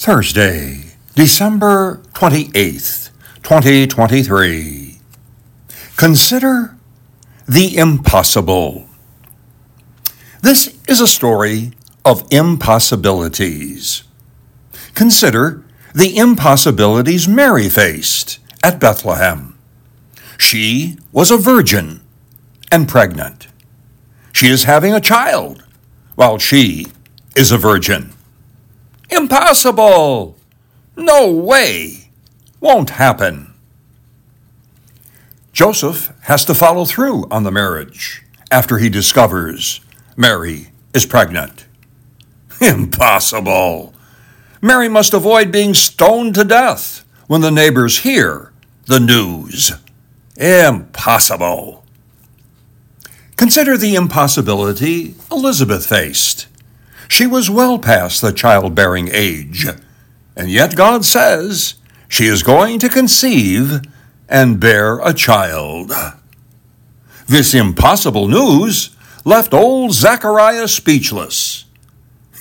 Thursday, December 28th, 2023. Consider the impossible. This is a story of impossibilities. Consider the impossibilities Mary faced at Bethlehem. She was a virgin and pregnant. She is having a child while she is a virgin. Impossible! No way! Won't happen. Joseph has to follow through on the marriage after he discovers Mary is pregnant. Impossible! Mary must avoid being stoned to death when the neighbors hear the news. Impossible! Consider the impossibility Elizabeth faced. She was well past the childbearing age, and yet God says she is going to conceive and bear a child. This impossible news left old Zechariah speechless.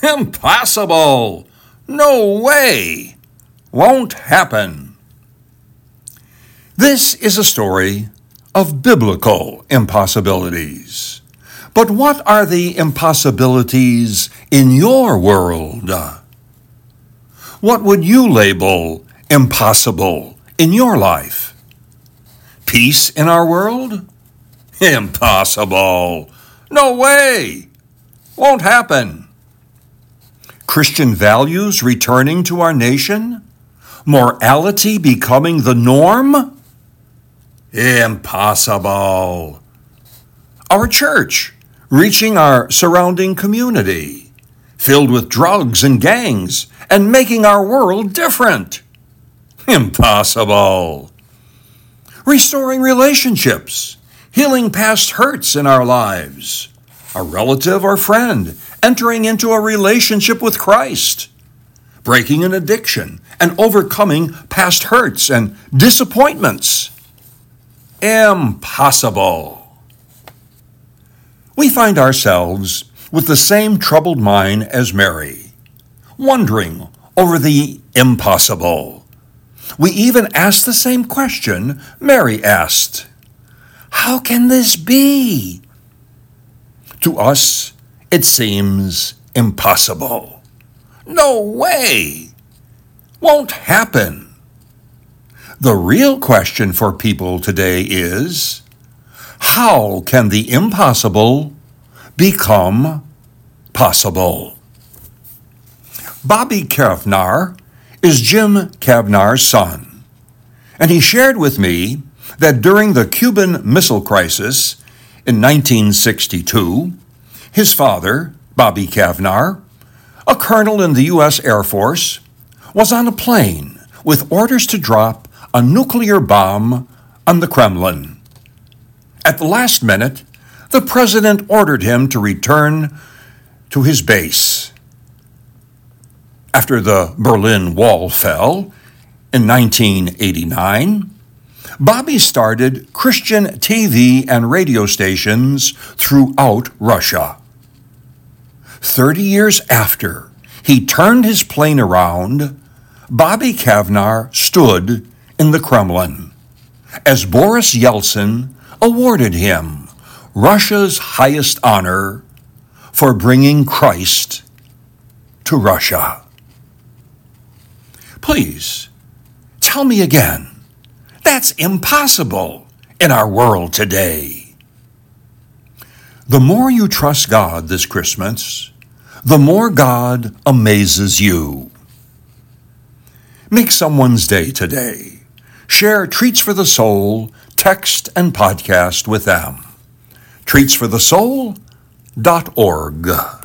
Impossible! No way! Won't happen. This is a story of biblical impossibilities. But what are the impossibilities in your world? What would you label impossible in your life? Peace in our world? Impossible. No way. Won't happen. Christian values returning to our nation? Morality becoming the norm? Impossible. Our church reaching our surrounding community, filled with drugs and gangs, and making our world different. Impossible. Restoring relationships, healing past hurts in our lives, a relative or friend entering into a relationship with Christ, breaking an addiction, and overcoming past hurts and disappointments. Impossible we find ourselves with the same troubled mind as Mary, wondering over the impossible. We even ask the same question Mary asked How can this be? To us, it seems impossible. No way! Won't happen. The real question for people today is how can the impossible become possible? Bobby Cavnar is Jim Cavnar's son, and he shared with me that during the Cuban Missile Crisis in 1962, his father, Bobby Cavnar, a colonel in the U.S. Air Force, was on a plane with orders to drop a nuclear bomb on the Kremlin. At the last minute, the president ordered him to return to his base. After the Berlin Wall fell in 1989, Bobby started Christian TV and radio stations throughout Russia. Thirty years after he turned his plane around, Bobby Cavnar stood in the Kremlin as Boris Yeltsin awarded him Russia's highest honor for bringing Christ to Russia. Please, tell me again. That's impossible in our world today. The more you trust God this Christmas, the more God amazes you. Make someone's day today. Share treats for the soul text and podcast with them. Treatsforthesoul.org.